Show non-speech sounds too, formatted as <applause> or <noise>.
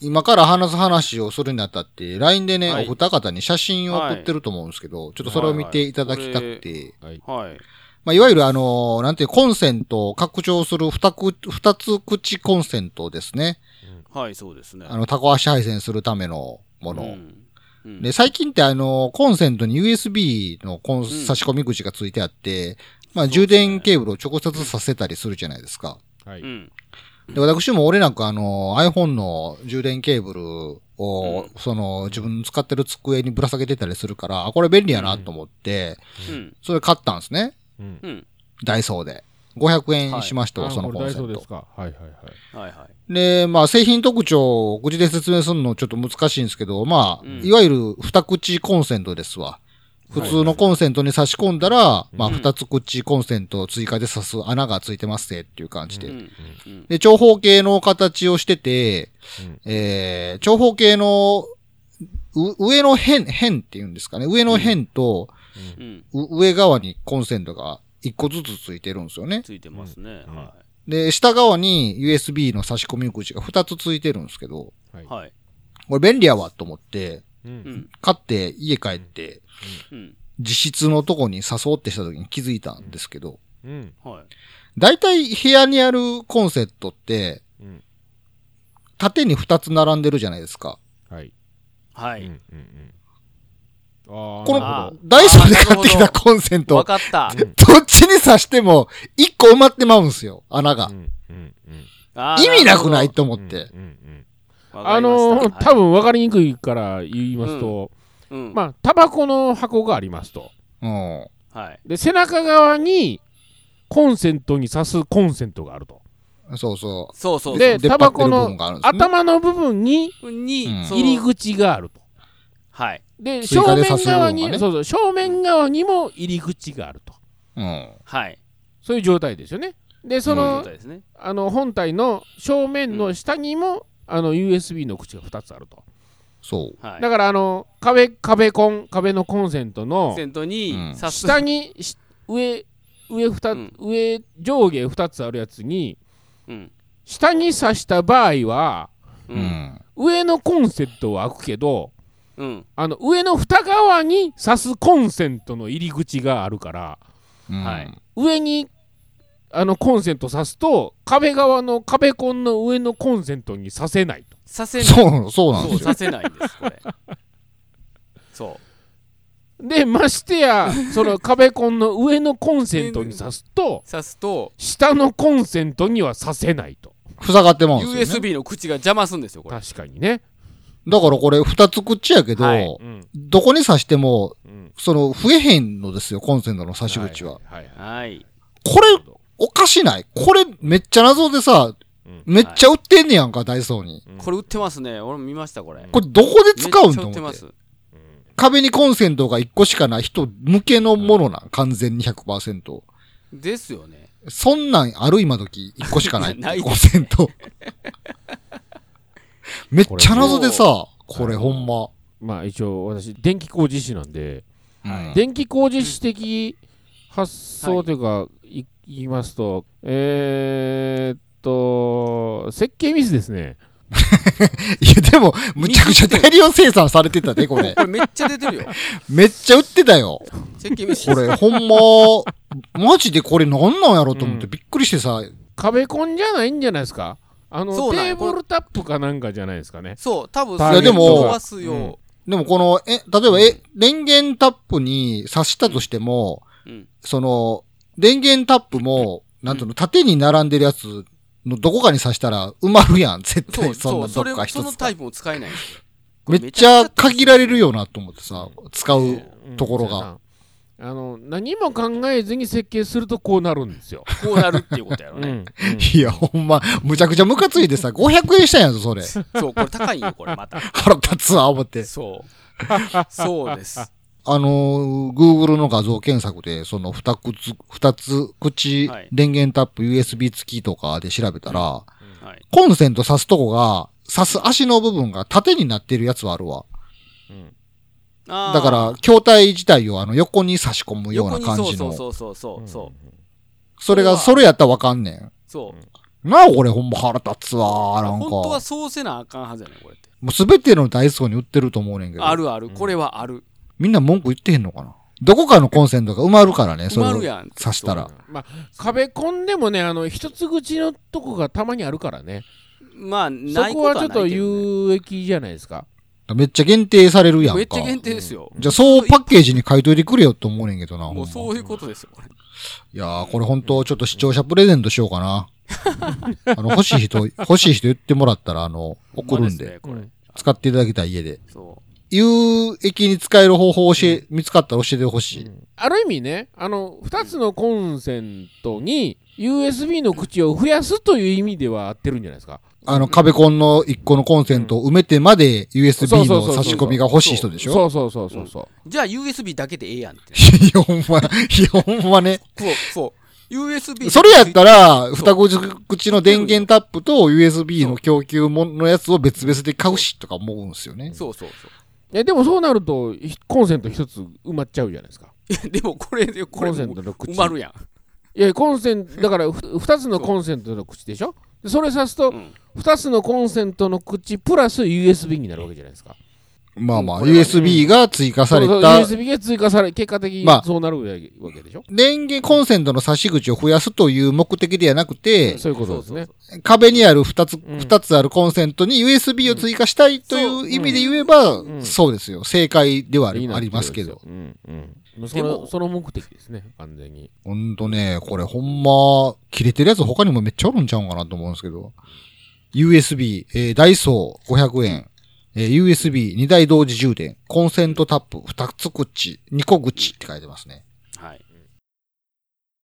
今から話す話をするにあたって、LINE でね、はいお二方に写真を送ってると思うんですけど、ちょっとそれを見ていただきたくて、はい。はい。まあ、いわゆるあの、なんていう、コンセントを拡張する二く二つ口コンセントですね。はい、そうですね。あの、タコ足配線するためのもの。うんうんで、最近ってあの、コンセントに USB のコンん差し込み口がついてあって、まあ、充電ケーブルを直接させたりするじゃないですか。はい。うん。で、私も俺なんかあの、iPhone の充電ケーブルを、うんその、自分の使ってる机にぶら下げてたりするから、あ、これ便利やなと思って、うん。それ買ったんですね。ダイソーで。500円しましたわ、あそのこれダイソーですコンセント。か？はいはいはい。はいはい。で、まあ、製品特徴を口で説明するのちょっと難しいんですけど、まあ、うんいわゆる二口コンセントですわ。普通のコンセントに差し込んだら、まあ、うん二つ口コンセントを追加で挿す穴がついてますねっていう感じで。うん。うん。で、長方形の形をしてて、うんえー、長方形の、う上の辺、辺っていうんですかね。上の辺と、うん。う上側にコンセントが一個ずつついてるんですよね。ついてますね。うんはで、下側に USB の差し込み口が二つついてるんですけど、はいい。。はい。これ便利やわと思って、う。うんん。買って家帰って、うん。実質のとこに誘おうってした時に気づいたんですけど、うん。はい。だいたい部屋にあるコンセントって、うん。縦に二つ並んでるじゃないですか。はい。はい。うんうんうん。ああ、こあの、ダイソーで買ってきたコンセント、わかった。うん <laughs> どっちに挿しても、一個埋まってまうんすよ、穴がう。んうんうんあー意味なくないとうん思って。うんうんあのー、多分分かりにくいから言いますと、うん。まあ、タバコの箱がありますと。うん。はい。で、背中側にコンセントに挿すコンセントがあると。そうそそうそうそう。で、タバコの頭の部分にに、入り口があると。はい。で、正面側に、そうそう、正面側にも入り口があると。う。うん。はい。そういう状態ですよね。で、その。あの本体の正面の下にも、あの USB の口が2つあると。そう。はい。だからあの壁壁コン壁のコンセントのセントにうん上上二つ、うん上上下2つあるやつにうん。下に挿した場合はう。うんん。上のコンセントは開くけどうん。あの上の蓋側に挿すコンセントの入り口があるからうんはい上にあのコンセント挿すと壁側の壁コンの上のコンセントに挿せないと。させない。そう、そうなんですよさ。せないんです、これ。そう。でましてやその壁コンの上のコンセントに挿すと刺すと、下のコンセントには挿せないと塞がってまうんですよ、ね。USB の口が邪魔すんですよ、これ。確かにね、だからこれ二つ口やけど、はいうんどこに挿しても、うん、その、増えへんのですよ、コンセントの差し口は。はいはい。これ、おかしないこれ、めっちゃ謎でさ、うんめっちゃ売ってんねやんか、ダイソーに。これ売ってますね。俺も見ました、これ。これ、どこで使うんと思って。めっちゃ売ってます。壁にコンセントが1個しかない人向けのものなん、完全に100%。ですよね。そんなんある今時1個しかない <laughs> ないコンセント。<laughs> めっちゃ謎でさ、これほんま。まあ一応私電気工事士なんで、うん電気工事士的発想というか、い言いますとえー、っと設計ミスですね <laughs> いや、でも、むちゃくちゃ大量生産されてたで、これ <laughs> こ。れめっちゃ出てるよ。<laughs> めっちゃ売ってたよ。設計ミス。これ、ほんま、マジでこれなんなんやろと思ってうんびっくりしてさ、壁コンじゃないんじゃないですか？あのテーブルタップかなんかじゃないですかねそう、多分、いやそれでも飛ばすよ。でもこの、え、例えば、え、電源タップに挿したとしても、うん。その、電源タップも、なんていうの、縦に並んでるやつのどこかに挿したら埋まるやん、絶対そんそう、それなどっか、一つかそのタイ。プも使えないめっちゃ限られるよなと思ってさ、使うところが。うんあの何も考えずに設計するとこうなるんですよ、こうなるっていうことやろね。うんうん <laughs> いや、ほんま、むちゃくちゃムカついてさ、500円したんやぞ、それ。そう、これ高いんよ、これまた。<laughs> 腹立つわ、思って。そう。<laughs> そうです。あのー、Google の画像検索で、その二つ、二つ口はい電源タップ USB 付きとかで調べたら、はい。コンセント挿すとこが、挿す足の部分が縦になってるやつはあるわ。うんだから、筐体自体をあの横に差し込むような感じの。横にそうそうそうそうそう。そうそれが、それやったらわかんねん。そう。なあ、これほんま腹立つわ、なんか。本当はそうせなあかんはずやねん、これって。もうすべてのダイソーに売ってると思うねんけど。あるある。これはある。みんな文句言ってへんのかな？どこかのコンセントが埋まるからね、それを埋まるやん。刺したら。まあ、壁コンでもね、あの、一つ口のとこがたまにあるからね。まあ、そないこはちょっと有益じゃないですか。めっちゃ限定されるやんか。めっちゃ限定ですよ。じゃあそうパッケージに書いといてくれよって思うねんけどな。ほんまもうそういうことですよ、これ。いやー、これ本当ちょっと視聴者プレゼントしようかな。<laughs> あの、欲しい人、欲しい人言ってもらったら、あの、送るんで。使っていただきたい家で。そ有益に使える方法を教え、見つかったら教えてほしい。ある意味ね、あの、二つのコンセントに USB の口を増やすという意味では合ってるんじゃないですか。あの、壁コンの1個のコンセントを埋めてまで USB の差し込みが欲しい人でしょ？そうそうそうそうそう。う。じゃあ USB だけでええやんって。<laughs> いや、ほんま、<laughs> いや、ほんまね。そう、そう。USB。それやったら、二口の電源タップと USB の供給ものやつを別々で買うしとか思うんですよね。そうそうそう。いやでもそうなると、ひコンセント一つ埋まっちゃうじゃないですか。<laughs> でもこれで、こコンセントの口。埋まるやん。いや、コンセント、だからふ二つのコンセントの口でしょ？でそれさすとう、ん二つのコンセントの口プラス USB になるわけじゃないですか。まあまあ、USB が追加された USB が追加され、結果的にまあそうなるわけでしょ、電源コンセントの差し口を増やすという目的ではなくて、そういうことですね。壁にある二つ、ん二つあるコンセントに USB を追加したいという意味で言えば、んそうですよ。正解ではありますけど。。うんうん。そでもの、その目的ですね、完全に。ほんとね、これほんま、切れてるやつ他にもめっちゃおるんちゃうんかなと思うんですけど。USB、えーダイソー500円。えー USB2 台同時充電。コンセントタップ2つ口、2個口って書いてますね。